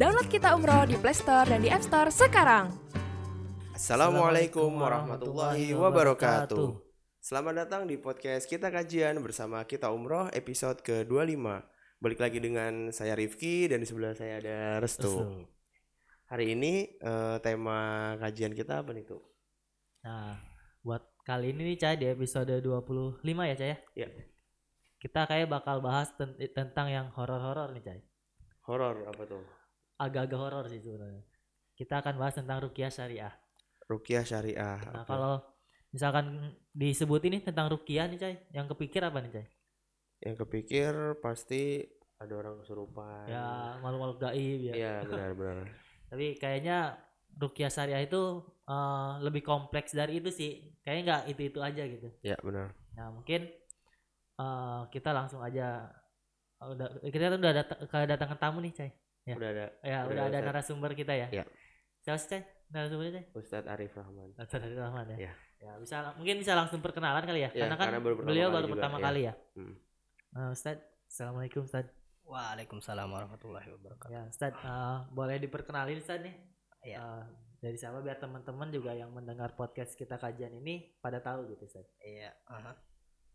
Download Kita Umroh di Play Store dan di App Store sekarang. Assalamualaikum warahmatullahi wabarakatuh. Selamat datang di podcast Kita Kajian bersama Kita Umroh episode ke-25. Balik lagi dengan saya Rifki dan di sebelah saya ada Restu. Hari ini eh, tema kajian kita apa nih tuh? Nah, buat kali ini nih Cah di episode 25 ya Cah ya. Ya, Kita kayak bakal bahas ten- tentang yang horor-horor nih Cah. horor apa tuh? Agak-agak horor sih sebenarnya. Kita akan bahas tentang rukiah syariah. Rukiah syariah. Nah, Oke. kalau misalkan disebut ini tentang rukiah nih Cah, yang kepikir apa nih Cah? Yang kepikir pasti ada orang kesurupan. Ya, makhluk-makhluk gaib ya. Iya, benar-benar. Tapi kayaknya rukiah syariah itu eh, lebih kompleks dari itu sih. Kayaknya nggak itu-itu aja gitu. Ya, benar. Nah mungkin eh, kita langsung aja oh, udah kita udah datang kedatangan tamu nih Cai. Ya. Udah ada Ya Udah udah, ada Ustaz. narasumber kita ya. Ya. Siapa sih Cai? Narasumbernya Cai? Ustadz Arif Rahman. Ustaz Arif Rahman ya. Ya. Ya bisa mungkin bisa langsung perkenalan kali ya. Ya, karena kan karena baru beliau baru juga, pertama ya. kali ya. Hmm. Eh, Ustaz, assalamualaikum Ustaz. Waalaikumsalam warahmatullahi wabarakatuh. Ya Ustaz, eh, boleh diperkenalin Ustaz nih? Iya. Eh, dari siapa biar teman-teman juga yang mendengar podcast kita kajian ini pada tahu gitu Ustaz. Iya, aha.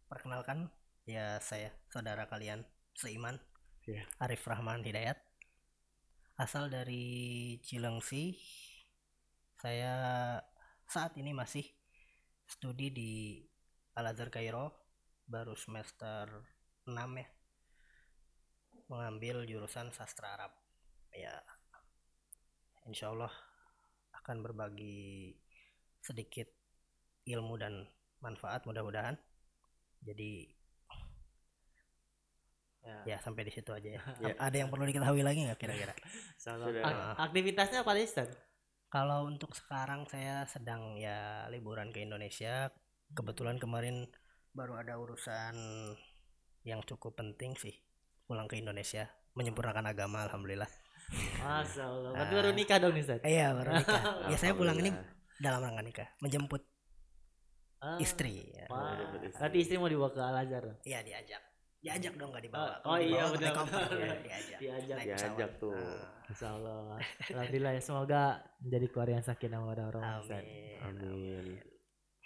Perkenalkan, ya saya saudara kalian seiman, Iya. Arif Rahman Hidayat. Asal dari Cilengsi. Saya saat ini masih studi di Al Azhar Kairo, baru semester 6 ya. Mengambil jurusan sastra Arab. Ya, insya Allah akan berbagi sedikit ilmu dan manfaat mudah-mudahan. Jadi Ya. ya sampai di situ aja ya. Ya. Ada yang perlu diketahui lagi nggak kira-kira? Ak- aktivitasnya apa nih? Kalau untuk sekarang saya sedang ya liburan ke Indonesia. Kebetulan kemarin baru ada urusan yang cukup penting sih pulang ke Indonesia menyempurnakan agama alhamdulillah. Masya Allah. Berarti Ah. baru nikah dong nih Ustaz? Iya baru nikah. ya saya pulang ini dalam rangka nikah, menjemput Ah, istri. ya. Wah. Berarti istri mau dibawa ke Al Azhar. Iya diajak. Diajak dong nggak dibawa. Oh, Kalau iya, benar. Iya, diajak. Diajak. Naik Diajak pesawat. tuh. Ah. Insya Allah. Alhamdulillah ya. Semoga menjadi keluarga yang sakinah mawaddah warahmah. Amin. Amin.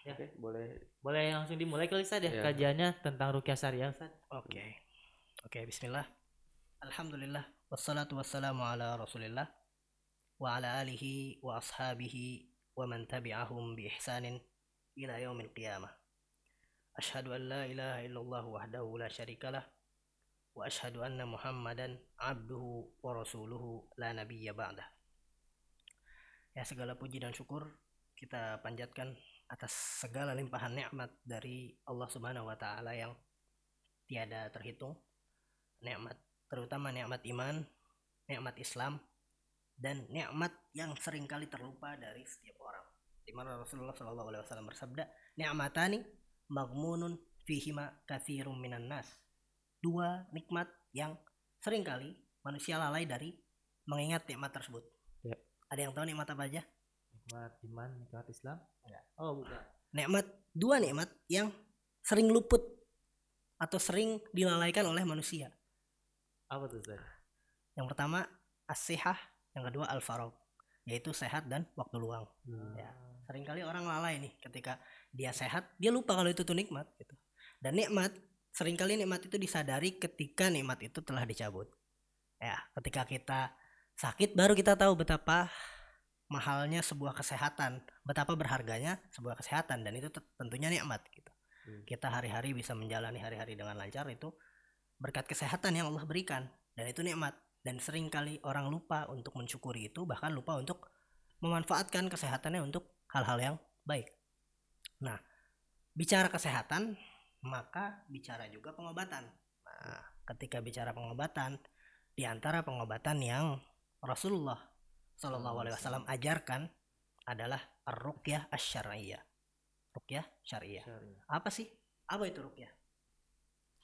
Ya. Oke, boleh. Boleh langsung dimulai kali Ustaz ya Ya. kajiannya tentang rukyah syariah Ustaz. Oke. Oke, bismillah. Alhamdulillah wassalatu wassalamu ala Rasulillah wa ala alihi wa ashabihi wa man tabi'ahum bi ihsanin ila yaumil qiyamah. Ashhadu an la ilaha illallah wahdahu la syarikalah wa ashhadu anna Muhammadan abduhu wa rasuluhu la nabiyya ba'dah. Ya segala puji dan syukur kita panjatkan atas segala limpahan nikmat dari Allah Subhanahu wa taala yang tiada terhitung nikmat terutama nikmat iman nikmat Islam dan nikmat yang sering kali terlupa dari setiap orang di mana Rasulullah Shallallahu Alaihi Wasallam bersabda nikmatani magmunun fihima kathirun minan nas dua nikmat yang sering kali manusia lalai dari mengingat nikmat tersebut Ya. ada yang tahu nikmat apa aja Nikmat iman, nikmat Islam. Enggak. Oh, bukan. nikmat dua nikmat yang sering luput atau sering dilalaikan oleh manusia Apa tuh Ustaz? Yang pertama as-sihah, yang kedua al-farag, yaitu sehat dan waktu luang. Ya. Seringkali orang lalai nih ketika dia sehat, dia lupa kalau itu tuh nikmat gitu. Dan nikmat, sering kali nikmat itu disadari ketika nikmat itu telah dicabut. Ya, ketika kita sakit baru kita tahu betapa mahalnya sebuah kesehatan, betapa berharganya sebuah kesehatan dan itu tentunya nikmat gitu. Hmm. Kita hari-hari bisa menjalani hari-hari dengan lancar itu berkat kesehatan yang Allah berikan dan itu nikmat dan sering kali orang lupa untuk mensyukuri itu bahkan lupa untuk memanfaatkan kesehatannya untuk hal-hal yang baik. Nah, bicara kesehatan maka bicara juga pengobatan. Nah, ketika bicara pengobatan di antara pengobatan yang Rasulullah Shallallahu Alaihi Wasallam ajarkan adalah rukyah asyariyah. Rukyah syariah. Syariah. Apa sih? Apa itu rukyah?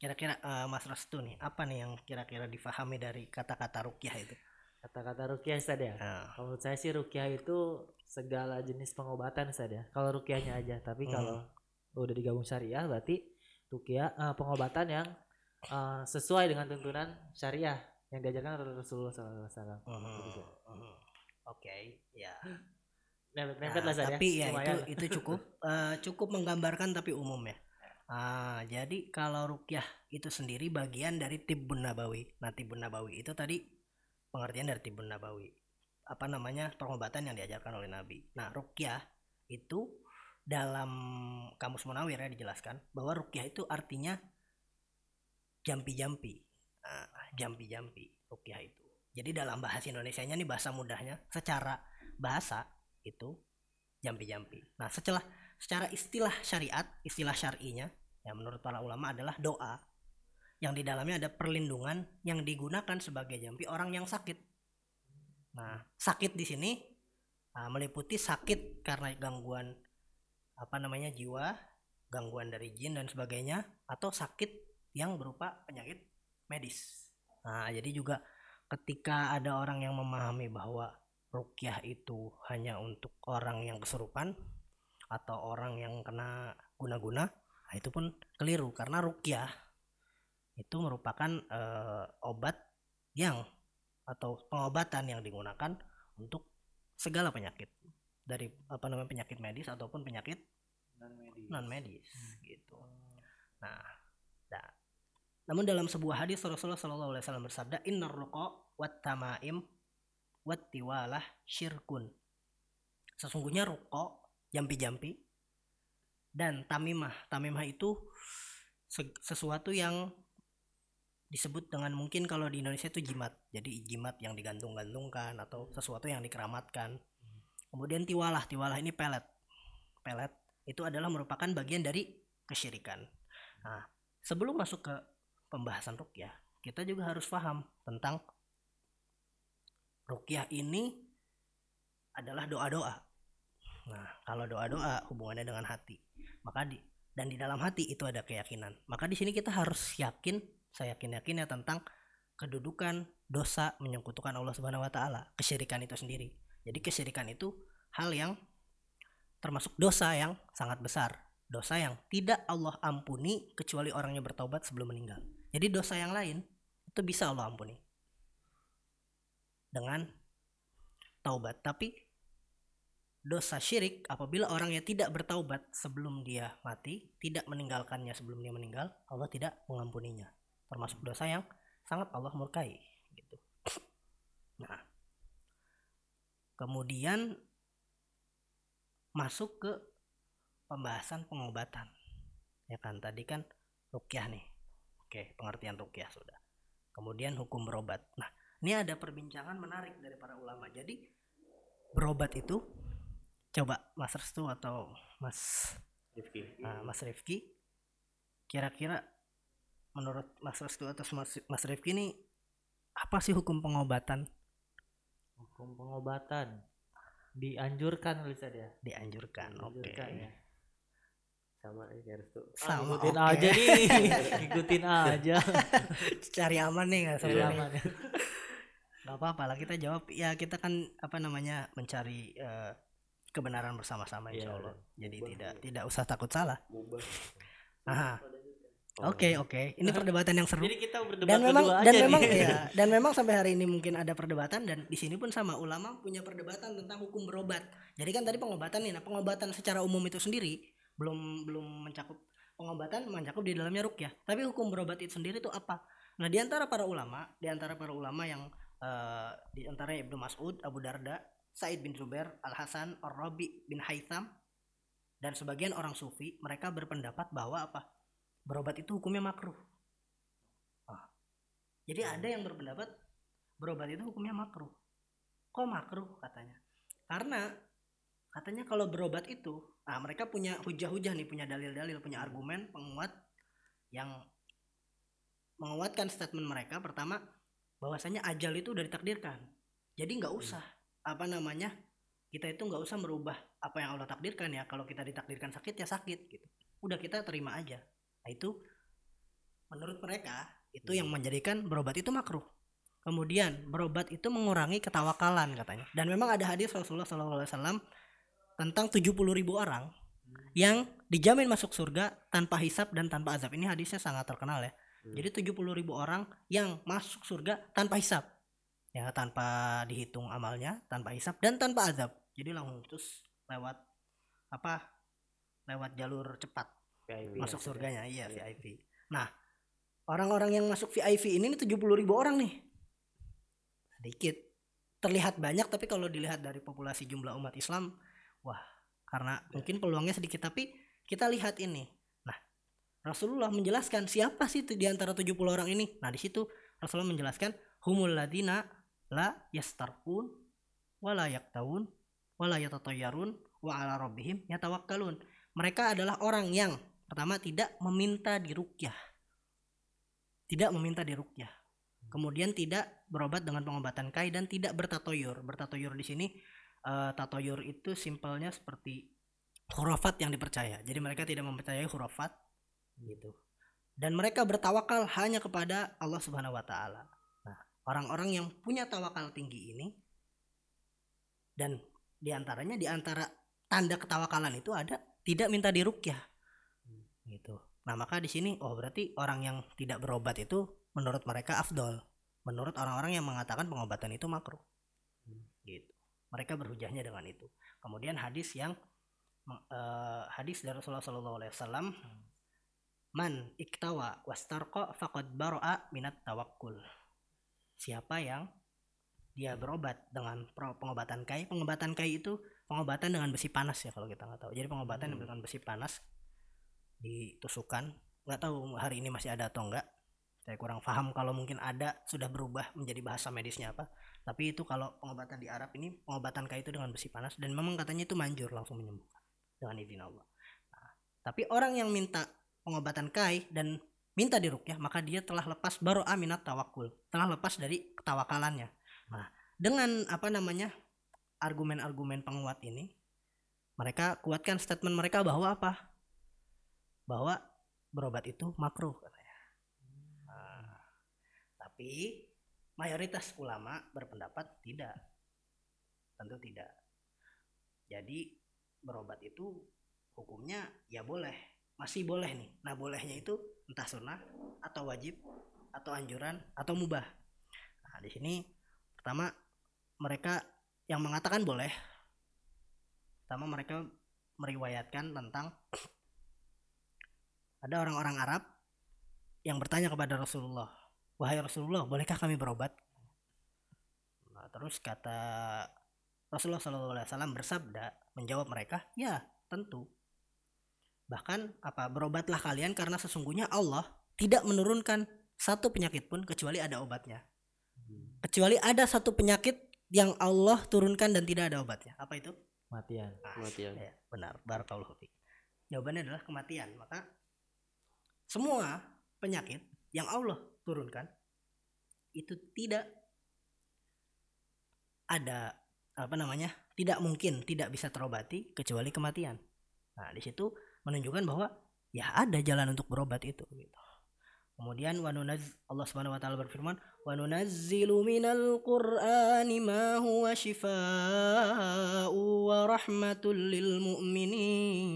Kira-kira eh, Mas Restu nih, apa nih yang kira-kira difahami dari kata-kata rukyah itu? Kata-kata rukyah Ustaz ya. Nah, Kalau menurut saya sih rukyah itu segala jenis pengobatan Ustaz ya. Kalau rukyahnya aja, tapi Hmm. kalau udah digabung syariah berarti rukyah eh, pengobatan yang eh, sesuai dengan tuntunan syariah yang diajarkan oleh Rasulullah SAW Mhm, mhm. Oke, ya. nempel Nah, nempel lah tapi ya itu Lumayan. itu cukup eh, cukup menggambarkan tapi umum ya. Ah, jadi kalau rukyah itu sendiri bagian dari tibbun nabawi. Nah, tibbun nabawi itu tadi pengertian dari tibbun nabawi. Apa namanya? pengobatan yang diajarkan oleh Nabi. Nah, rukyah itu dalam kamus Munawir ya dijelaskan bahwa rukyah itu artinya jampi-jampi. Ah, jampi-jampi rukyah itu. Jadi dalam bahasa Indonesianya nih bahasa mudahnya secara bahasa itu jampi-jampi. Nah, setelah secara istilah syariat, istilah syar'inya ya menurut para ulama adalah doa yang di dalamnya ada perlindungan yang digunakan sebagai jampi orang yang sakit. Nah, sakit di sini ah, meliputi sakit karena gangguan apa namanya jiwa, gangguan dari jin dan sebagainya atau sakit yang berupa penyakit medis. Nah, jadi juga ketika ada orang yang memahami bahwa rukyah itu hanya untuk orang yang kesurupan atau orang yang kena guna-guna, nah itu pun keliru. Karena rukyah itu merupakan eh, obat yang atau pengobatan yang digunakan untuk segala penyakit. Dari apa namanya penyakit medis ataupun penyakit non medis gitu. Nah, nah, namun dalam sebuah hadis Rasulullah Shallallahu Alaihi Wasallam bersabda, Innar ruqa wat tamaim wat tiwalah syirkun. Sesungguhnya ruko jampi-jampi dan tamimah. Tamimah itu se- sesuatu yang disebut dengan mungkin kalau di Indonesia itu jimat. Jadi jimat yang digantung-gantungkan atau sesuatu yang dikeramatkan. Kemudian tiwalah, tiwalah ini pelet. Pelet itu adalah merupakan bagian dari kesyirikan. Nah, sebelum masuk ke pembahasan rukyah, kita juga harus paham tentang rukyah ini adalah doa-doa. Nah, kalau doa-doa hubungannya dengan hati, maka di dan di dalam hati itu ada keyakinan. Maka di sini kita harus yakin, saya yakin-yakin ya tentang kedudukan dosa menyekutukan Allah Subhanahu wa taala, kesyirikan itu sendiri. Jadi kesyirikan itu hal yang termasuk dosa yang sangat besar, dosa yang tidak Allah ampuni kecuali orangnya bertaubat sebelum meninggal. Jadi dosa yang lain itu bisa Allah ampuni dengan taubat. Tapi dosa syirik apabila orangnya tidak bertaubat sebelum dia mati, tidak meninggalkannya sebelum dia meninggal, Allah tidak mengampuninya. Termasuk dosa yang sangat Allah murkai gitu. Nah, kemudian masuk ke pembahasan pengobatan. Ya kan tadi kan rukyah nih. Oke, pengertian rukyah sudah. Kemudian hukum berobat. Nah, ini ada perbincangan menarik dari para ulama. Jadi berobat itu coba Mas Restu atau Mas Rifki. Nah, Mas Rifki kira-kira menurut Mas Restu atau Mas, Mas Rifki ini apa sih hukum pengobatan hukum pengobatan dianjurkan Lisa dia dianjurkan? Oke. dianjurkan ya Sama harus tuh. Ah, Sama ngikutin oke. aja nih ngikutin aja Cari aman nih nggak Cari aman ya. Nggak apa-apa lah kita jawab ya kita kan apa namanya mencari eh, kebenaran bersama-sama insya Iya, Allah. Jadi Mubah, tidak iya. tidak usah takut salah. Aha. Oh. Oke oke. Ini perdebatan yang seru. jadi kita berdebat dan memang berdua dan aja memang ya dan memang sampai hari ini mungkin ada perdebatan dan di sini pun sama ulama punya perdebatan tentang hukum berobat jadi kan tadi pengobatan nih nah pengobatan secara umum itu sendiri belum belum mencakup pengobatan mencakup di dalamnya rukyah tapi hukum berobat itu sendiri itu apa nah di antara para ulama di antara para ulama yang eh, di antara Ibnu Mas'ud Abu Darda Said bin Zubair Al Hasan Ar Rabi bin Haytham dan sebagian orang sufi mereka berpendapat bahwa apa berobat itu hukumnya makruh jadi ada yang berpendapat berobat itu hukumnya makruh. Kok makruh katanya? Karena katanya kalau berobat itu, ah mereka punya hujah-hujah nih, punya dalil-dalil, punya argumen penguat yang menguatkan statement mereka. Pertama, bahwasanya ajal itu udah ditakdirkan. Jadi nggak usah apa namanya kita itu nggak usah merubah apa yang Allah takdirkan ya. Kalau kita ditakdirkan sakit ya sakit gitu. Udah kita terima aja. Nah itu menurut mereka itu yang menjadikan berobat itu makruh. Kemudian berobat itu mengurangi ketawakalan katanya. Dan memang ada hadis Rasulullah SAW tentang 70 ribu orang yang dijamin masuk surga tanpa hisap dan tanpa azab. Ini hadisnya sangat terkenal ya. Jadi 70 ribu orang yang masuk surga tanpa hisap. Ya, tanpa dihitung amalnya, tanpa hisap dan tanpa azab. Jadi langsung terus lewat apa? Lewat jalur cepat VIP masuk ya, surganya, iya VIP. Nah, orang-orang yang masuk VIP ini nih 70 ribu orang nih. Sedikit. Terlihat banyak tapi kalau dilihat dari populasi jumlah umat Islam, wah, karena mungkin peluangnya sedikit tapi kita lihat ini. Nah, Rasulullah menjelaskan siapa sih di antara 70 orang ini? Nah, di situ Rasulullah menjelaskan humul ladina la yastarqun wa la yaktawun wa wa ala rabbihim yatawakkalun. Mereka adalah orang yang pertama tidak meminta dirukyah. Tidak meminta dirukyah. Kemudian tidak berobat dengan pengobatan kai dan tidak bertatoyur. Bertatoyur di sini eh, tatoyur itu simpelnya seperti hurufat yang dipercaya. Jadi mereka tidak mempercayai hurufat gitu. Dan mereka bertawakal hanya kepada Allah Subhanahu wa taala. Orang-orang yang punya tawakal tinggi ini dan di antaranya di antara tanda ketawakalan itu ada tidak minta dirukyah gitu. Nah maka di sini oh berarti orang yang tidak berobat itu menurut mereka afdol. Menurut orang-orang yang mengatakan pengobatan itu makruh. Gitu. Mereka berhujahnya dengan itu. Kemudian hadis yang eh, hadis dari Rasulullah Shallallahu Alaihi Wasallam man iktawa wastarqa faqad baro'a minat tawakkul. Siapa yang dia berobat dengan pengobatan kai, pengobatan kai itu pengobatan dengan besi panas ya kalau kita nggak tahu. Jadi pengobatan dengan besi panas ditusukkan nggak tahu hari ini masih ada atau enggak saya kurang paham kalau mungkin ada sudah berubah menjadi bahasa medisnya apa. Tapi itu kalau pengobatan di Arab ini pengobatan kai itu dengan besi panas dan memang katanya itu manjur langsung menyembuhkan dengan izin Allah. Nah, tapi orang yang minta pengobatan kai dan minta dirukyah maka dia telah lepas baru aminat tawakul telah lepas dari ketawakalannya nah dengan apa namanya argumen-argumen penguat ini mereka kuatkan statement mereka bahwa apa bahwa berobat itu makruh katanya. Nah, tapi mayoritas ulama berpendapat tidak. Tentu tidak. Jadi berobat itu hukumnya ya boleh, masih boleh nih. Nah, bolehnya itu entah sunnah atau wajib atau anjuran atau mubah. Nah, di sini pertama mereka yang mengatakan boleh pertama mereka meriwayatkan tentang ada orang-orang Arab yang bertanya kepada Rasulullah, "Wahai Rasulullah, bolehkah kami berobat?" Nah, terus kata Rasulullah SAW bersabda menjawab mereka, "Ya, tentu." Bahkan apa berobatlah kalian karena sesungguhnya Allah tidak menurunkan satu penyakit pun kecuali ada obatnya. Kecuali ada satu penyakit yang Allah turunkan dan tidak ada obatnya. Apa itu? Matian. Ah, Kematian. Ya, benar. Barakallahu fiik. Jawabannya adalah kematian. Maka semua penyakit yang Allah turunkan itu tidak ada apa namanya? tidak mungkin tidak bisa terobati kecuali kematian. Nah, di situ menunjukkan bahwa ya ada jalan untuk berobat itu gitu. Kemudian wanunaz Allah Subhanahu wa taala berfirman, "Wa nunazzilu minal Qur'ani ma huwa shifaa'u wa rahmatul lil mu'minin."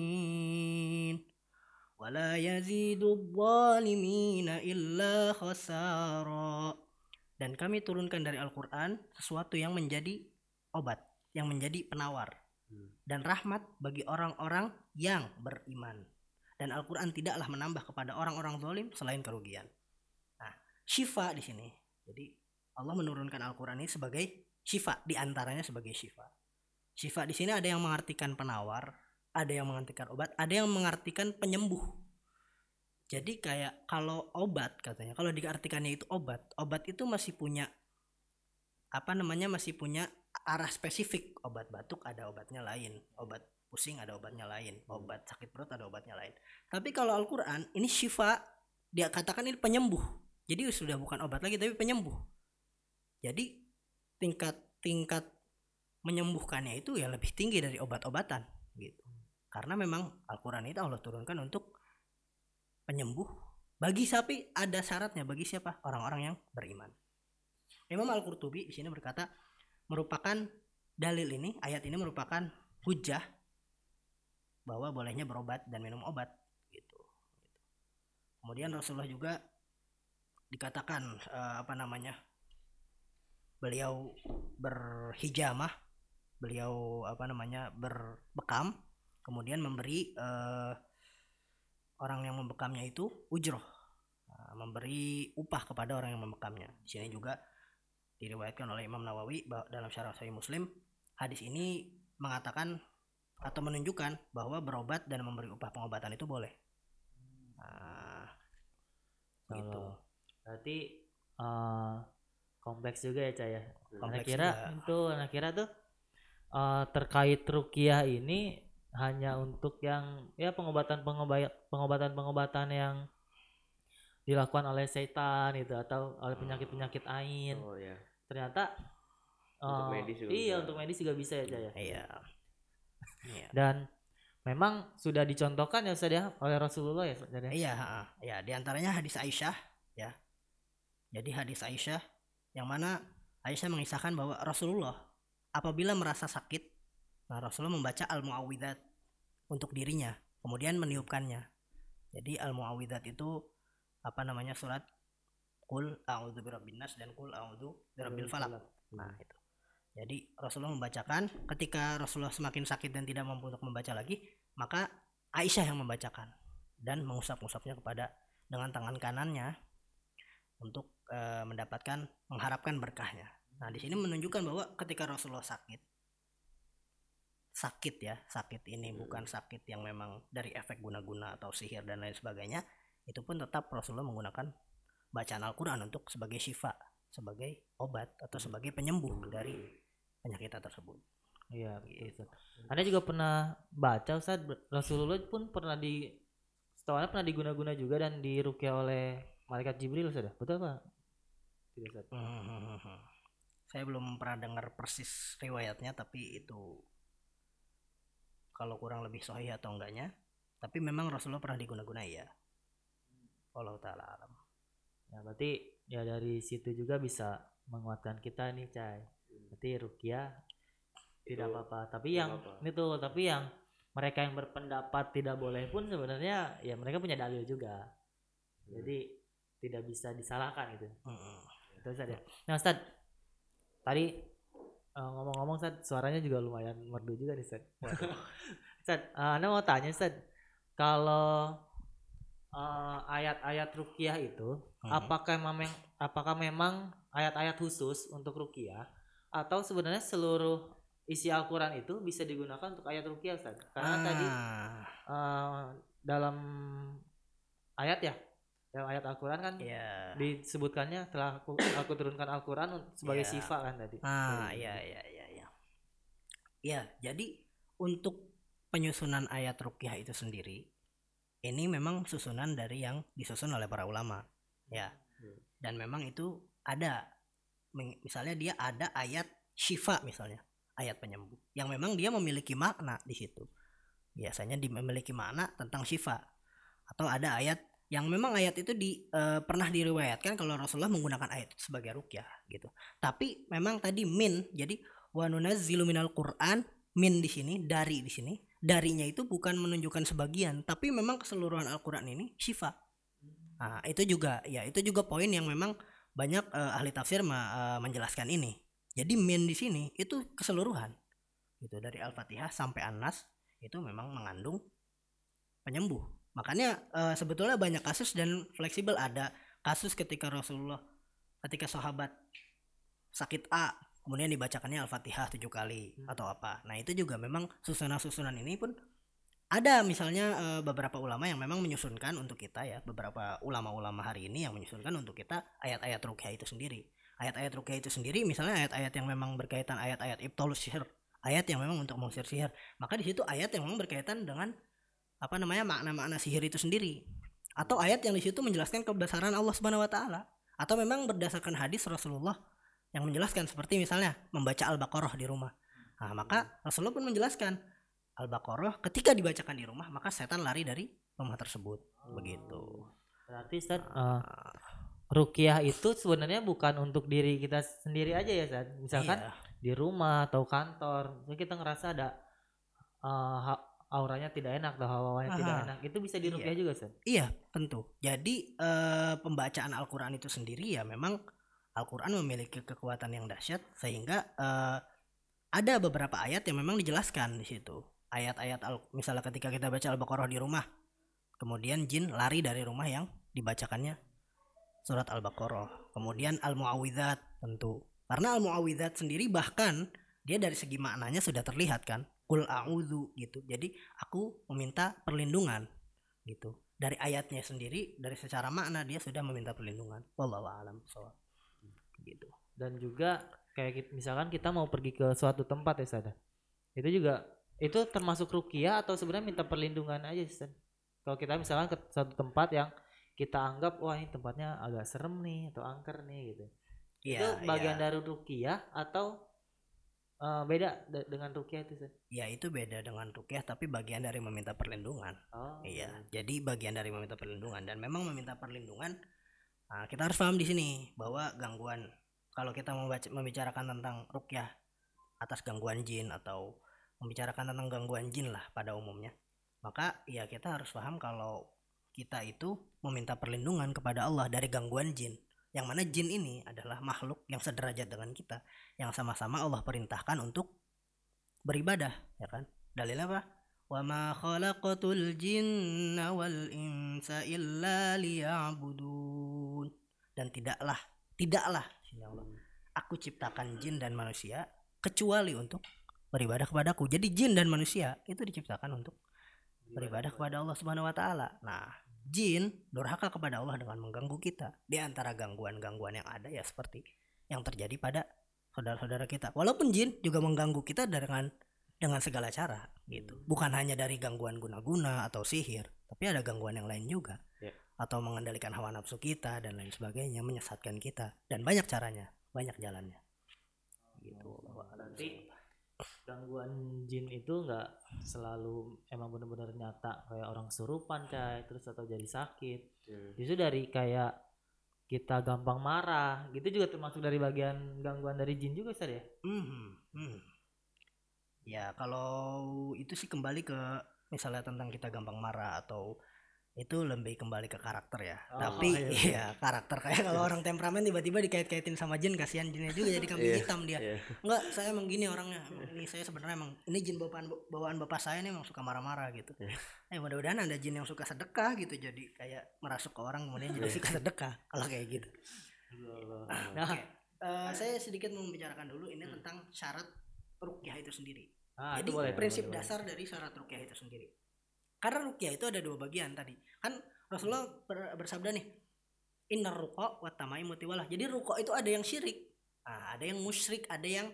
Wa la yazidu dhalimina illa khasara. Dan kami turunkan dari Al-Qur'an sesuatu yang menjadi obat, yang menjadi penawar dan rahmat bagi orang-orang yang beriman dan Al-Quran tidaklah menambah kepada orang-orang zalim selain kerugian. Nah, syifa di sini. Jadi Allah menurunkan Al-Quran ini sebagai syifa, di antaranya sebagai syifa. Syifa di sini ada yang mengartikan penawar, ada yang mengartikan obat, ada yang mengartikan penyembuh. Jadi kayak kalau obat katanya, kalau diartikannya itu obat, obat itu masih punya apa namanya masih punya arah spesifik. Obat batuk ada obatnya lain, obat pusing ada obatnya lain, obat sakit perut ada obatnya lain. Tapi kalau Al-Qur'an ini syifa, dia katakan ini penyembuh. Jadi sudah bukan obat lagi tapi penyembuh. Jadi tingkat tingkat menyembuhkannya itu ya lebih tinggi dari obat-obatan gitu. Karena memang Al-Qur'an itu Allah turunkan untuk penyembuh bagi sapi ada syaratnya bagi siapa? Orang-orang yang beriman. Imam Al-Qurtubi di sini berkata merupakan dalil ini, ayat ini merupakan hujah bahwa bolehnya berobat dan minum obat gitu. Kemudian Rasulullah juga dikatakan eh, apa namanya beliau berhijamah beliau apa namanya berbekam kemudian memberi eh, orang yang membekamnya itu ujroh Nah, memberi upah kepada orang yang membekamnya di sini juga diriwayatkan oleh Imam Nawawi dalam syarah Sahih Muslim hadis ini mengatakan atau menunjukkan bahwa berobat dan memberi upah pengobatan itu boleh nah, gitu Kalau- berarti eh, kompleks juga ya cah ya Kompleks kira juga. itu anak kira tuh eh, terkait rukiah ini hanya untuk yang ya pengobatan pengobatan pengobatan pengobatan yang dilakukan oleh setan itu atau oleh penyakit penyakit ain Oh ya. Ternyata Untuk eh, medis juga iya bisa. untuk medis juga bisa ya cah ya iya iya dan memang sudah dicontohkan ya Ustaz ya oleh Rasulullah ya Ustaz ya Iya, ya di antaranya hadis Aisyah, ya. Jadi hadis Aisyah yang mana Aisyah mengisahkan bahwa Rasulullah apabila merasa sakit, nah Rasulullah membaca al muawwidzat untuk dirinya, kemudian meniupkannya. Jadi al muawwidzat itu apa namanya surat Qul a'udzu birabbin nas dan Qul a'udzu birabbil falaq. Nah, itu. Jadi Rasulullah membacakan ketika Rasulullah semakin sakit dan tidak mampu untuk membaca lagi, maka Aisyah yang membacakan dan mengusap-usapnya kepada dengan tangan kanannya untuk eh, mendapatkan mengharapkan berkahnya. Nah, di sini menunjukkan bahwa ketika Rasulullah sakit sakit ya, sakit ini bukan sakit yang memang dari efek guna-guna atau sihir dan lain sebagainya, itu pun tetap Rasulullah menggunakan bacaan Al-Qur'an untuk sebagai syifa, sebagai obat atau sebagai penyembuh dari penyakit tersebut. Iya, betul Ustaz. Anda juga pernah baca Ustaz Rasulullah pun pernah di setahu Anda pernah diguna-guna juga dan dirukyah oleh malaikat Jibril Ustaz. ya? Betul Pak? Tidak Ustaz. Hmm. Saya belum pernah dengar persis riwayatnya tapi itu kalau kurang lebih sahih atau enggaknya. Tapi memang Rasulullah pernah diguna-guna ya. Allah taala alam. Ya, berarti ya dari situ juga bisa menguatkan kita nih, Cai. Berarti rukyah tidak apa-apa. Tapi yang apa-apa. itu tapi yang mereka yang berpendapat tidak boleh pun sebenarnya ya mereka punya dalil juga. Jadi tidak bisa disalahkan gitu. Mm-mm. Itu Ustaz ya. Nah Ustaz, tadi eh, ngomong-ngomong Ustaz, suaranya juga lumayan merdu juga nih Ustaz. Ustaz, eh, Anda mau tanya Ustaz, kalau eh, ayat-ayat rukiah itu, Mhm. apakah memang apakah memang ayat-ayat khusus untuk rukiah atau sebenarnya seluruh isi Al-Quran itu bisa digunakan untuk ayat rukiah Ustaz? Karena tadi Ah, eh, dalam ayat ya, dalam ayat Al-Quran kan ya. disebutkannya telah aku, aku turunkan Al-Quran sebagai Ya. sifat kan tadi. Ah, ya ya ya ya. Ya, jadi untuk penyusunan ayat rukyah itu sendiri ini memang susunan dari yang disusun oleh para ulama. Ya. Dan memang itu ada misalnya dia ada ayat syifa misalnya, ayat penyembuh yang memang dia memiliki makna di situ. Biasanya memiliki makna tentang syifa. Atau ada ayat yang memang ayat itu di eh, pernah diriwayatkan kalau Rasulullah menggunakan ayat itu sebagai rukyah gitu. Tapi memang tadi min jadi wa nunazzilu minal Qur'an min di sini dari di sini darinya itu bukan menunjukkan sebagian tapi memang keseluruhan Al-Qur'an ini syifa. Nah, itu juga ya itu juga poin yang memang banyak eh, ahli tafsir eh, menjelaskan ini. Jadi min di sini itu keseluruhan. Gitu dari Al-Fatihah sampai An-Nas itu memang mengandung penyembuh. Makanya eh, sebetulnya banyak kasus dan fleksibel ada kasus ketika Rasulullah ketika sahabat sakit A kemudian dibacakannya Al-Fatihah tujuh kali atau apa. Nah, itu juga memang susunan-susunan ini pun ada misalnya eh, beberapa ulama yang memang menyusunkan untuk kita ya, beberapa ulama-ulama hari ini yang menyusunkan untuk kita ayat-ayat rukyah itu sendiri. Ayat-ayat rukyah itu sendiri misalnya ayat-ayat yang memang berkaitan ayat-ayat ibtalus sihir, ayat yang memang untuk mengusir sihir. Maka di situ ayat yang memang berkaitan dengan apa namanya makna-makna sihir itu sendiri. Atau ayat yang di situ menjelaskan kebesaran Allah Subhanahu wa taala atau memang berdasarkan hadis Rasulullah yang menjelaskan seperti misalnya membaca Al-Baqarah di rumah. Nah, maka Rasulullah pun menjelaskan Al-Baqarah ketika dibacakan di rumah maka setan lari dari rumah tersebut. Begitu. Berarti Ustaz, eh, rukiah itu sebenarnya bukan untuk diri kita sendiri aja ya Ustaz. Misalkan Iya. di rumah atau kantor, kita ngerasa ada ha- auranya tidak enak atau hawanya tidak enak itu bisa dirukyah juga Ustaz Iya, tentu. Jadi eh, pembacaan Al-Qur'an itu sendiri ya memang Al-Qur'an memiliki kekuatan yang dahsyat sehingga eh, ada beberapa ayat yang memang dijelaskan di situ. Ayat-ayat al- misalnya ketika kita baca Al-Baqarah di rumah, kemudian jin lari dari rumah yang dibacakannya surat Al-Baqarah. Kemudian Al-Muawwidzat tentu. Karena Al-Muawwidzat sendiri bahkan dia dari segi maknanya sudah terlihat kan. Kul a'udzu gitu. Jadi aku meminta perlindungan gitu dari ayatnya sendiri dari secara makna dia sudah meminta perlindungan wallahu alam. Gitu. Dan juga kayak misalkan kita mau pergi ke suatu tempat ya Ustaz ya. itu juga itu termasuk rukyah atau sebenarnya minta perlindungan aja Ustaz kalau kita misalkan ke suatu tempat yang kita anggap wah ini tempatnya agak serem nih atau angker nih gitu. Itu Iya, bagian iya. dari rukyah atau eh, beda de- dengan rukyah itu Ustaz ya itu beda dengan rukyah tapi bagian dari meminta perlindungan. Oh. Iya jadi bagian dari meminta perlindungan. Dan memang meminta perlindungan nah, kita harus paham di sini bahwa gangguan kalau kita membaca, membicarakan tentang rukyah atas gangguan jin atau membicarakan tentang gangguan jin lah pada umumnya maka ya kita harus paham kalau kita itu meminta perlindungan kepada Allah dari gangguan jin. Yang mana jin ini adalah makhluk yang sederajat dengan kita yang sama-sama Allah perintahkan untuk beribadah ya kan? Dalilnya apa? Wa ma khalaqatul jinna wal insa illa liya'budun. Dan tidaklah tidaklah Allah aku ciptakan jin dan manusia kecuali untuk beribadah kepadaku jadi jin dan manusia itu diciptakan untuk beribadah kepada Allah Subhanahu wa taala. Nah, jin durhaka kepada Allah dengan mengganggu kita. Di antara gangguan-gangguan yang ada ya seperti yang terjadi pada saudara-saudara kita. Walaupun jin juga mengganggu kita dengan dengan segala cara gitu. Bukan hanya dari gangguan guna-guna atau sihir, tapi ada gangguan yang lain juga. Ya. Atau mengendalikan hawa nafsu kita dan lain sebagainya, menyesatkan kita dan banyak caranya, banyak jalannya. Gitu. berarti gangguan jin itu nggak selalu emang bener-bener nyata kayak orang surupan kayak terus atau jadi sakit Hmm. justru dari kayak kita gampang marah gitu juga termasuk dari bagian gangguan dari jin juga Ustaz ya Mhm, mhm. Ya kalau itu sih kembali ke misalnya tentang kita gampang marah atau itu lebih kembali ke karakter ya. Oh, Tapi iya. iya karakter kayak kalau orang temperamen tiba-tiba dikait-kaitin sama jin kasihan jinnya juga jadi kambing Iya, hitam dia. iya. Enggak, saya emang gini orangnya. Ini saya sebenarnya emang ini jin bawaan bawaan bapak saya nih emang suka marah-marah gitu. Iya. Eh mudah-mudahan ada jin yang suka sedekah gitu jadi kayak merasuk ke orang kemudian jadi suka sedekah kalau kayak gitu. nah Oke, eh, saya sedikit mau membicarakan dulu ini tentang syarat rukyah itu sendiri. ah, Jadi itu boleh prinsip boleh, boleh. dasar dari syarat rukyah itu sendiri. Karena rukyah itu ada dua bagian tadi. Kan Rasulullah ber- bersabda nih, innar ruqa wa tamaimu tiwalah. Jadi ruqa itu ada yang syirik. Nah, ada yang musyrik, ada yang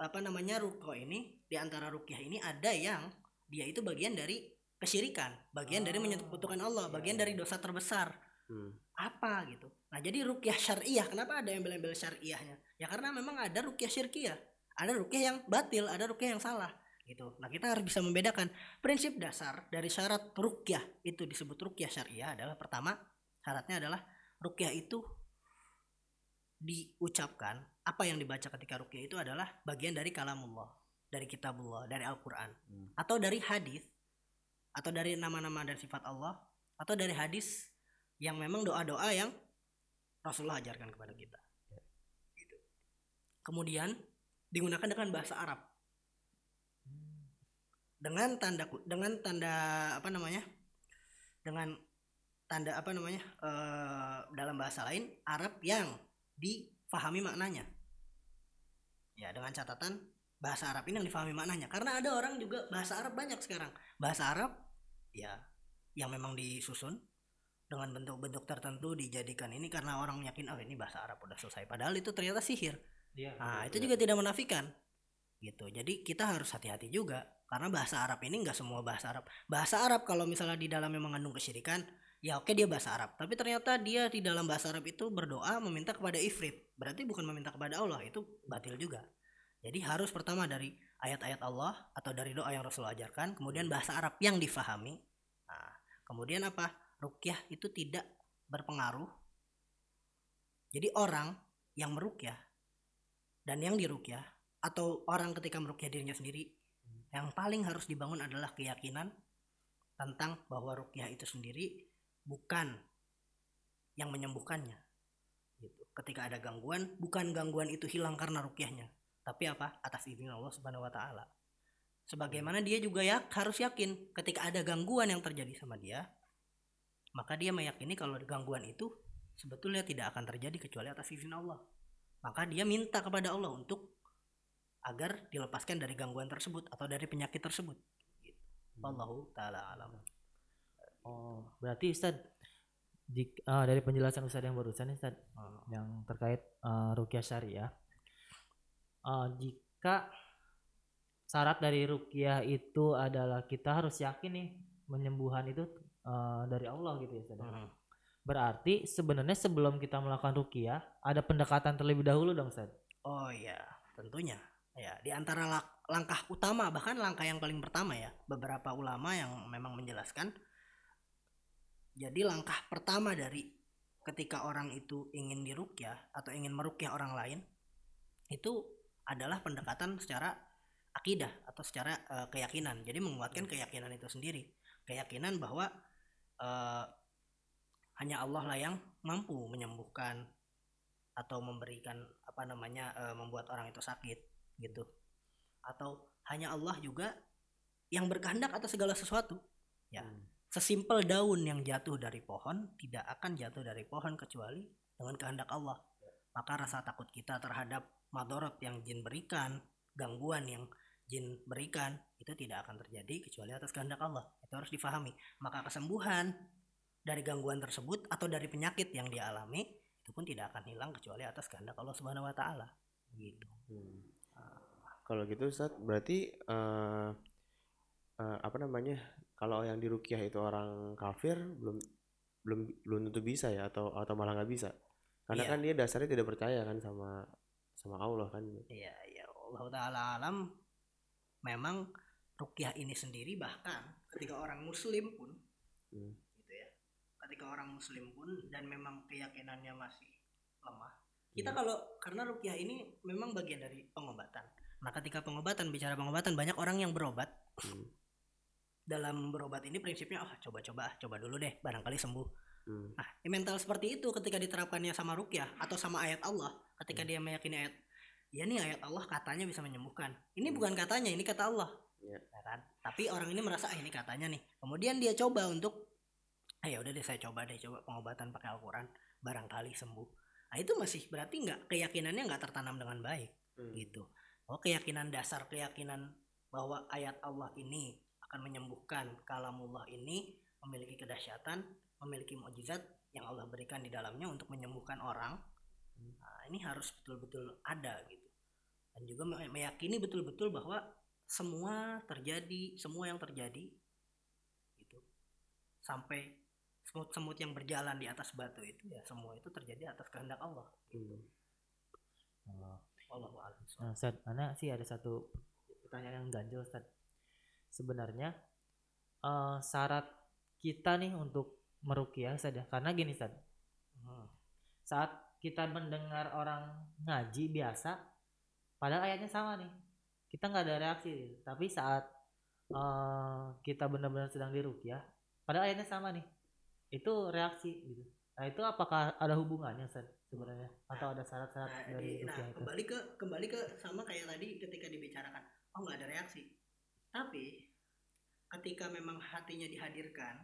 apa namanya ruqa ini di antara rukyah ini ada yang dia itu bagian dari kesyirikan, bagian dari Oh, menyekutukan Allah, iya, bagian iya. dari dosa terbesar Hmm. apa gitu. Nah jadi rukyah syariah, kenapa ada embel-embel syariahnya? Ya karena memang ada rukyah syirkiyah, ada rukyah yang batil, ada rukyah yang salah gitu. Nah kita harus bisa membedakan prinsip dasar dari syarat rukyah itu disebut rukyah syariah adalah pertama syaratnya adalah rukyah itu diucapkan apa yang dibaca ketika rukyah itu adalah bagian dari kalamullah, dari kitabullah, dari Al-Qur'an Hmm. atau dari hadis atau dari nama-nama dan sifat Allah atau dari hadis yang memang doa-doa yang Rasulullah ajarkan kepada kita. Gitu. Kemudian digunakan dengan bahasa Arab. Dengan tanda dengan tanda apa namanya? Dengan tanda apa namanya? eh, dalam bahasa lain Arab yang difahami maknanya. Ya, dengan catatan bahasa Arab ini yang difahami maknanya. Karena ada orang juga bahasa Arab banyak sekarang. Bahasa Arab ya yang memang disusun dengan bentuk-bentuk tertentu dijadikan ini karena orang yakin oh ini bahasa Arab udah selesai padahal itu ternyata sihir Iya, nah itu juga tidak menafikan gitu. Jadi kita harus hati-hati juga karena bahasa Arab ini nggak semua bahasa Arab. Bahasa Arab kalau misalnya di dalamnya mengandung kesyirikan ya oke dia bahasa Arab. Tapi ternyata dia di dalam bahasa Arab itu berdoa meminta kepada ifrit. Berarti bukan meminta kepada Allah itu batil juga. Jadi harus pertama dari ayat-ayat Allah atau dari doa yang Rasul ajarkan kemudian bahasa Arab yang difahami. Nah kemudian apa? Rukyah itu tidak berpengaruh. Jadi orang yang merukyah dan yang dirukyah atau orang ketika merukyah dirinya sendiri yang paling harus dibangun adalah keyakinan tentang bahwa rukyah itu sendiri bukan yang menyembuhkannya gitu. Ketika ada gangguan bukan gangguan itu hilang karena rukyahnya tapi apa? Atas izin Allah Subhanahu wa taala. Sebagaimana dia juga ya harus yakin ketika ada gangguan yang terjadi sama dia maka dia meyakini kalau gangguan itu sebetulnya tidak akan terjadi kecuali atas izin Allah. Maka dia minta kepada Allah untuk agar dilepaskan dari gangguan tersebut atau dari penyakit tersebut gitu. Wallahu taala alam Oh, berarti Ustaz jik- eh, dari penjelasan Ustaz yang barusan Ustaz Oh. yang terkait eh, rukyah syariah. eh, jika syarat dari rukyah itu adalah kita harus yakin nih penyembuhan itu eh, dari Allah gitu ya, Ustaz. Mhm. Berarti sebenarnya sebelum kita melakukan rukyah ada pendekatan terlebih dahulu dong, Ustaz. Oh iya, tentunya. Ya, di antara langkah utama bahkan langkah yang paling pertama ya, beberapa ulama yang memang menjelaskan jadi langkah pertama dari ketika orang itu ingin dirukyah atau ingin merukyah orang lain itu adalah pendekatan secara akidah atau secara eh, keyakinan. Jadi menguatkan keyakinan itu sendiri. Keyakinan bahwa eh, hanya Allah lah yang mampu menyembuhkan atau memberikan apa namanya eh, membuat orang itu sakit gitu. Atau hanya Allah juga yang berkehendak atas segala sesuatu. Ya sesimpel daun yang jatuh dari pohon tidak akan jatuh dari pohon kecuali dengan kehendak Allah. Maka rasa takut kita terhadap madorot yang jin berikan gangguan yang jin berikan itu tidak akan terjadi kecuali atas kehendak Allah. Itu harus difahami. Maka kesembuhan dari gangguan tersebut atau dari penyakit yang dia alami itu pun tidak akan hilang kecuali atas kehendak Allah Subhanahu wa taala. Gitu. Kalau gitu Ustaz, berarti eh eh, apa namanya? Kalau yang dirukyah itu orang kafir belum belum belum tentu bisa ya atau atau malah nggak bisa. Karena Iya. kan dia dasarnya tidak percaya kan sama sama Allah kan. Iya, ya Allah taala alam memang rukyah ini sendiri bahkan ketika orang muslim pun Hmm. gitu ya. Ketika orang muslim pun dan memang keyakinannya masih lemah. Kita kalau karena rukyah ini memang bagian dari pengobatan. Nah, ketika pengobatan bicara pengobatan banyak orang yang berobat. Hmm. Dalam berobat ini prinsipnya oh coba-coba ah, coba dulu deh barangkali sembuh. Hmm. Nah, di mental seperti itu ketika diterapkannya sama rukyah atau sama ayat Allah, ketika dia meyakini ayat, ya nih ayat Allah katanya bisa menyembuhkan. Ini bukan katanya, ini kata Allah. Ya. Ya kan? Tapi orang ini merasa ah ini katanya nih. Kemudian dia coba untuk, ah ya udah deh saya coba deh coba pengobatan pakai Al-Quran, barangkali sembuh. Nah itu masih berarti nggak keyakinannya nggak tertanam dengan baik Hmm. gitu. Oh keyakinan dasar keyakinan bahwa ayat Allah ini akan menyembuhkan kalamullah ini memiliki kedahsyatan, memiliki mukjizat yang Allah berikan di dalamnya untuk menyembuhkan orang. Nah, ini harus betul-betul ada gitu. Dan juga me- meyakini betul-betul bahwa semua terjadi, semua yang terjadi gitu. Sampai semut-semut yang berjalan di atas batu itu ya semua itu terjadi atas kehendak Allah. Hmm. Oh. Nah, Ustaz, Ana sih ada satu pertanyaan yang ganjil, Ustaz. Sebenarnya eh, syarat kita nih untuk merukyah Ustaz ya. Karena gini, Ustaz. Hmm. Saat kita mendengar orang ngaji biasa, padahal ayatnya sama nih. Kita nggak ada reaksi, tapi saat eh, kita benar-benar sedang dirukyah, padahal ayatnya sama nih. Itu reaksi gitu. Nah, itu apakah ada hubungannya, Ustaz, sebenarnya? Atau ada syarat-syarat Nah, dari di- nah, rukyah itu? kembali ke kembali ke sama kayak tadi ketika dibicarakan oh nggak ada reaksi tapi ketika memang hatinya dihadirkan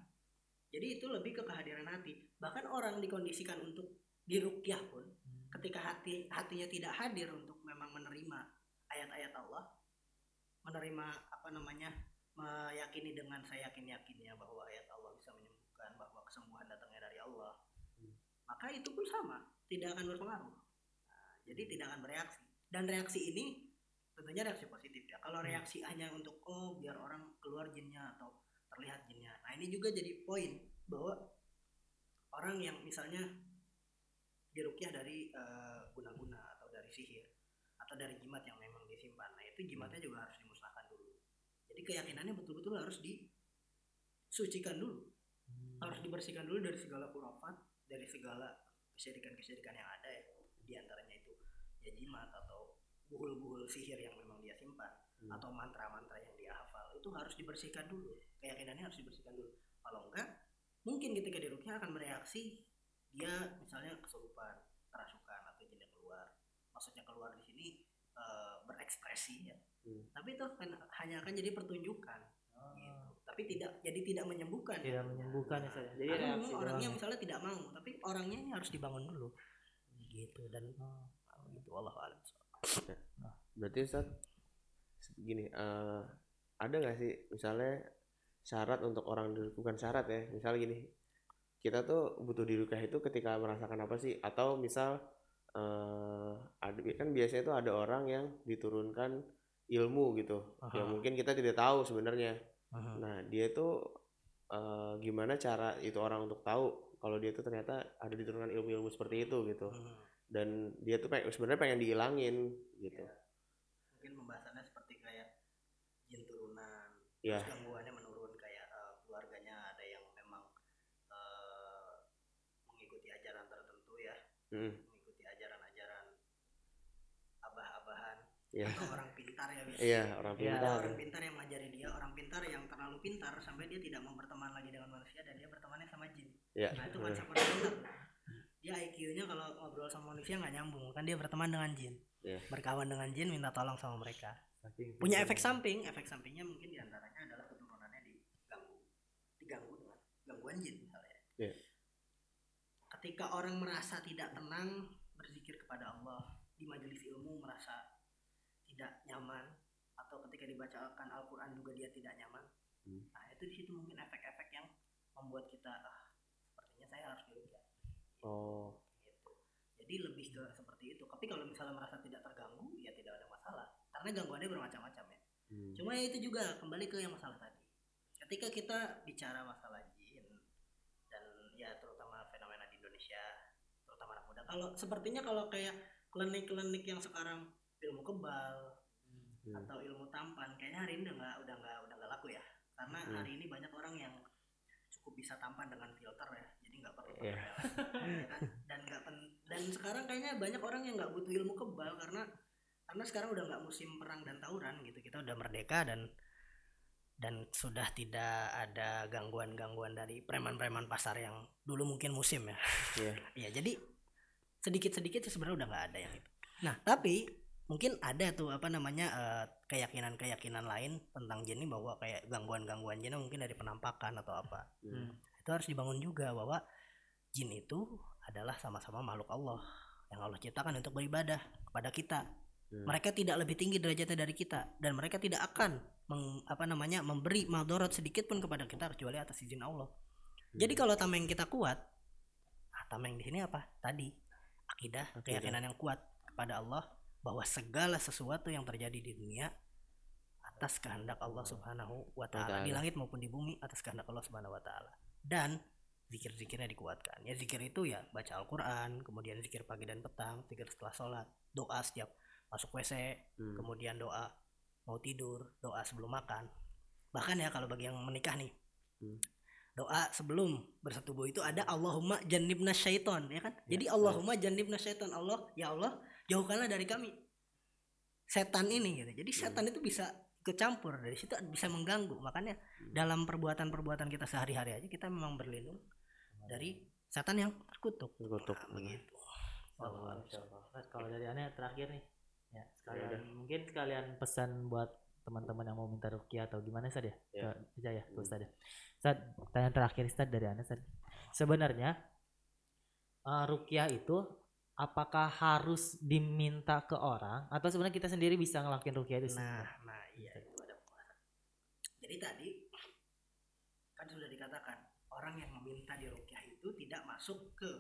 jadi itu lebih ke kehadiran hati bahkan orang dikondisikan untuk dirukyah pun Hmm. ketika hati hatinya tidak hadir untuk memang menerima ayat-ayat Allah menerima apa namanya meyakini dengan saya yakin yakinnya bahwa ayat Allah bisa menyembuhkan bahwa kesembuhan datangnya dari Allah maka itu pun sama tidak akan berpengaruh. Nah, jadi tidak akan bereaksi. Dan reaksi ini tentunya reaksi positif ya. Kalau reaksi hanya untuk oh biar orang keluar jinnya atau terlihat jinnya. Nah ini juga jadi poin bahwa orang yang misalnya dirukyah dari eh, guna-guna atau dari sihir atau dari jimat yang memang disimpan nah itu jimatnya juga harus dimusnahkan dulu. Jadi keyakinannya betul-betul harus disucikan dulu. Hmm. harus dibersihkan dulu dari segala kurafat dari segala kesyirikan-kesyirikan yang ada ya di antaranya itu ya jimat atau buhul-buhul sihir yang memang dia simpan Hmm. atau mantra-mantra yang dia hafal itu harus dibersihkan dulu. Keyakinannya harus dibersihkan dulu. Kalau enggak mungkin ketika dirukyah akan bereaksi dia misalnya kesurupan kerasukan atau jin yang keluar. Maksudnya keluar di sini eh, berekspresi ya. Hmm. tapi itu kan hanya akan jadi pertunjukan. Gitu tapi tidak jadi tidak menyembuhkan tidak menyembuhkan ya Ustaz. Jadi Karena reaksi orangnya doang ya. misalnya tidak mau tapi orangnya ini harus dibangun dulu gitu dan Oh. gitu Allah alam Berarti Ustaz gini, eh, ada nggak sih misalnya syarat untuk orang di- bukan syarat ya, misalnya gini, kita tuh butuh dirukyah itu ketika merasakan apa sih? Atau misal eh ada kan biasanya itu ada orang yang diturunkan ilmu gitu, yang Aha. mungkin kita tidak tahu sebenarnya. Aha. Nah dia tuh eh, gimana cara itu orang untuk tahu kalau dia tuh ternyata ada diturunkan ilmu-ilmu seperti itu gitu, Hmm. dan dia tuh pengen, sebenarnya pengen dihilangin gitu. mungkin pembahasannya seperti kayak jin turunan Ya. terus gangguannya menurun kayak eh, keluarganya ada yang memang eh, mengikuti ajaran tertentu ya Mm, mengikuti ajaran-ajaran abah-abahan atau orang ya bisa Iya, orang Iya. pintar. ada orang pintar yang mengajari dia orang pintar yang terlalu pintar sampai dia tidak mau berteman lagi dengan manusia dan dia bertemannya sama jin Iya. nah itu konsep orang pintar dia IQ-nya kalau ngobrol sama manusia nggak nyambung kan dia berteman dengan jin Iya. berkawan dengan jin minta tolong sama mereka Saking punya efek samping efek sampingnya mungkin di antaranya adalah keturunannya diganggu diganggu dengan gangguan jin misalnya Iya. ketika orang merasa tidak tenang berzikir kepada Allah di majelis ilmu merasa tidak nyaman atau ketika dibacakan Al-Quran juga dia tidak nyaman Hmm. nah itu di situ mungkin efek-efek yang membuat kita ah sepertinya saya harus dirukyah Oh, gitu. Jadi lebih ke seperti itu. Tapi kalau misalnya merasa tidak terganggu, ya tidak ada masalah. Karena gangguannya bermacam-macam ya. hmm. Cuma ya itu juga kembali ke yang masalah tadi. Ketika kita bicara masalah jin dan ya terutama fenomena di Indonesia, terutama anak muda. Kalau sepertinya kalau kayak klinik-klinik yang sekarang ilmu kebal Hmm. atau ilmu tampan, kayaknya hari ini udah nggak udah nggak udah nggak laku ya. Karena Hmm. hari ini banyak orang yang cukup bisa tampan dengan filter ya, jadi nggak perlu Iya. pakai PLS. Ya kan? dan nggak pen- dan sekarang kayaknya banyak orang yang nggak butuh ilmu kebal karena karena sekarang udah nggak musim perang dan tawuran gitu kita udah merdeka dan dan sudah tidak ada gangguan-gangguan dari preman-preman pasar yang dulu mungkin musim ya Iya. ya jadi sedikit-sedikit sebenarnya udah nggak ada yang itu nah tapi mungkin ada tuh apa namanya eh, keyakinan-keyakinan lain tentang jin ini bahwa kayak gangguan-gangguan jin mungkin dari penampakan atau apa Hmm. itu harus dibangun juga bahwa jin itu adalah sama-sama makhluk Allah yang Allah ciptakan untuk beribadah kepada kita. Hmm. Mereka tidak lebih tinggi derajatnya dari kita dan mereka tidak akan meng- apa namanya memberi madorot sedikit pun kepada kita kecuali atas izin Allah. Jadi kalau tameng kita kuat, nah tameng di sini apa? Tadi akidah, Akidah. keyakinan yang kuat kepada Allah bahwa segala sesuatu yang terjadi di dunia atas kehendak Allah Subhanahu wa taala di langit maupun di bumi atas kehendak Allah Subhanahu wa taala. Dan zikir-zikirnya dikuatkan. Ya zikir itu ya baca Al-Qur'an, kemudian zikir pagi dan petang, zikir setelah sholat, doa setiap masuk WC, Hmm. kemudian doa mau tidur, doa sebelum makan. Bahkan ya kalau bagi yang menikah nih. Hmm. Doa sebelum bersetubuh itu ada Allahumma jannibna syaiton ya kan? Ya, Jadi Allahumma jannibna syaiton. Allah, ya Allah, jauhkanlah dari kami setan ini gitu. Jadi setan itu bisa ikut campur dari situ bisa mengganggu. Makanya dalam perbuatan-perbuatan kita sehari-hari aja kita memang berlindung dari setan yang terkutuk. Terkutuk. Nah, begitu. Oh, kalau dari aneh terakhir nih ya sekalian udah. mungkin sekalian pesan buat teman-teman yang mau minta rukyah atau gimana Ustaz ya? Ya. Ke aja ya, ke Ustaz ya. Ustaz, tanya terakhir Ustaz dari Anda Ustaz. Sebenarnya eh, rukyah itu apakah harus diminta ke orang atau sebenarnya kita sendiri bisa ngelakuin rukyah itu Nah, sendiri? nah iya itu ada. Jadi tadi kan sudah dikatakan orang yang meminta dirukyah itu tidak masuk ke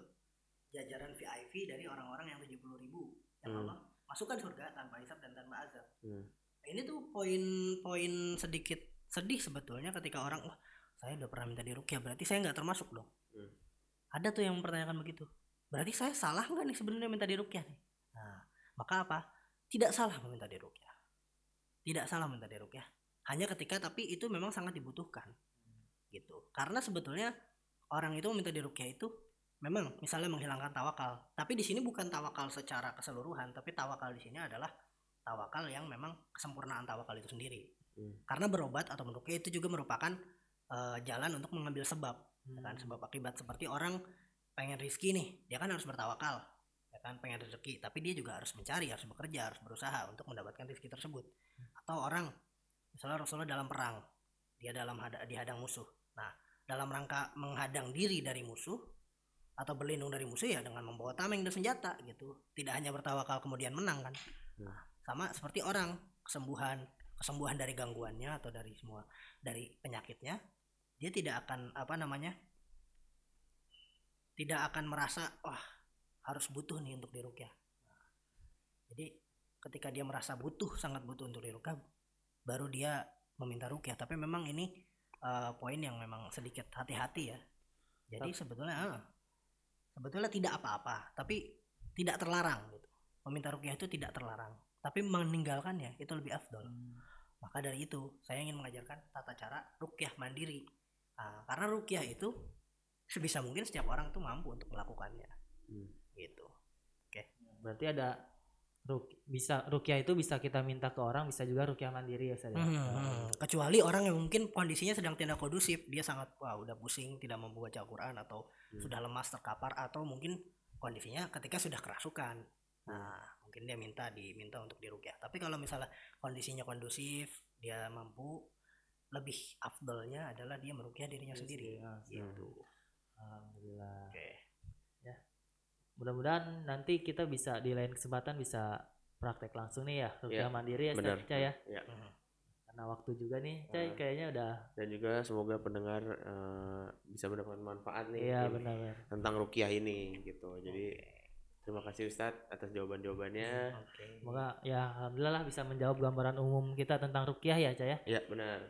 jajaran VIP dari orang-orang yang 70 ribu yang Hmm. Allah masukkan surga tanpa hisap dan tanpa azab. Hmm. Nah, ini tuh poin-poin sedikit sedih sebetulnya ketika orang wah saya udah pernah minta dirukyah berarti saya nggak termasuk dong. Hmm. Ada tuh yang mempertanyakan begitu. Berarti saya salah nggak nih sebenarnya minta dirukyah nih? Nah, maka apa? Tidak salah meminta dirukyah. Tidak salah minta dirukyah. Hanya ketika tapi itu memang sangat dibutuhkan. Gitu. Karena sebetulnya orang itu meminta dirukyah itu memang misalnya menghilangkan tawakal. Tapi di sini bukan tawakal secara keseluruhan, tapi tawakal di sini adalah tawakal yang memang kesempurnaan tawakal itu sendiri. Hmm. Karena berobat atau merukyah itu juga merupakan eh, jalan untuk mengambil sebab, ya kan Hmm. sebab akibat seperti orang pengen rizki nih, dia kan harus bertawakal, ya kan pengen rezeki, tapi dia juga harus mencari, harus bekerja, harus berusaha untuk mendapatkan rezeki tersebut. Atau orang misalnya Rasulullah dalam perang, dia dalam hada, dihadang musuh. Nah, dalam rangka menghadang diri dari musuh atau berlindung dari musuh ya dengan membawa tameng dan senjata gitu. Tidak hanya bertawakal kemudian menang kan. Nah, sama seperti orang kesembuhan kesembuhan dari gangguannya atau dari semua dari penyakitnya dia tidak akan apa namanya tidak akan merasa wah harus butuh nih untuk dirukyah. Nah, jadi ketika dia merasa butuh sangat butuh untuk dirukyah baru dia meminta rukyah. Tapi memang ini eh, poin yang memang sedikit hati-hati ya. Jadi sebetulnya ah, sebetulnya tidak apa-apa tapi tidak terlarang gitu. Meminta rukyah itu tidak terlarang tapi meninggalkannya itu lebih afdol. Maka dari itu saya ingin mengajarkan tata cara rukyah mandiri. Nah, karena rukyah itu sebisa mungkin setiap orang tuh mampu untuk melakukannya. Hmm. gitu. Berarti ada ruk bisa rukyah itu bisa kita minta ke orang, bisa juga rukyah mandiri ya Ustaz ya. Hmm, kecuali orang yang mungkin kondisinya sedang tidak kondusif dia sangat wah udah pusing tidak mampu baca Al-Quran atau Hmm. sudah lemas terkapar atau mungkin kondisinya ketika sudah kerasukan. Nah mungkin dia minta diminta untuk dirukyah. Tapi kalau misalnya kondisinya kondusif dia mampu lebih afdolnya adalah dia merukyah dirinya Diri sendiri. sendiri, ah, gitu Alhamdulillah. oke Mudah-mudahan nanti kita bisa di lain kesempatan bisa praktek langsung nih ya rukyah Iya, mandiri ya benar. Ustaz Ca ya. Ya. Mhm. Karena waktu juga nih Cai Ah. kayaknya udah Dan juga semoga pendengar eh, bisa mendapatkan manfaat nih iya benar-benar. tentang rukiah ini gitu. Jadi terima kasih Ustadz atas jawaban-jawabannya. oke Semoga ya alhamdulillah lah bisa menjawab gambaran umum kita tentang rukyah ya Cai ya. Ya benar.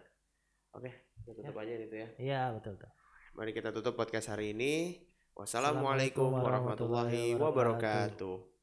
Oke, kita tutup aja itu ya. Iya betul betul. Mari kita tutup podcast hari ini. Wassalamualaikum warahmatullahi wabarakatuh.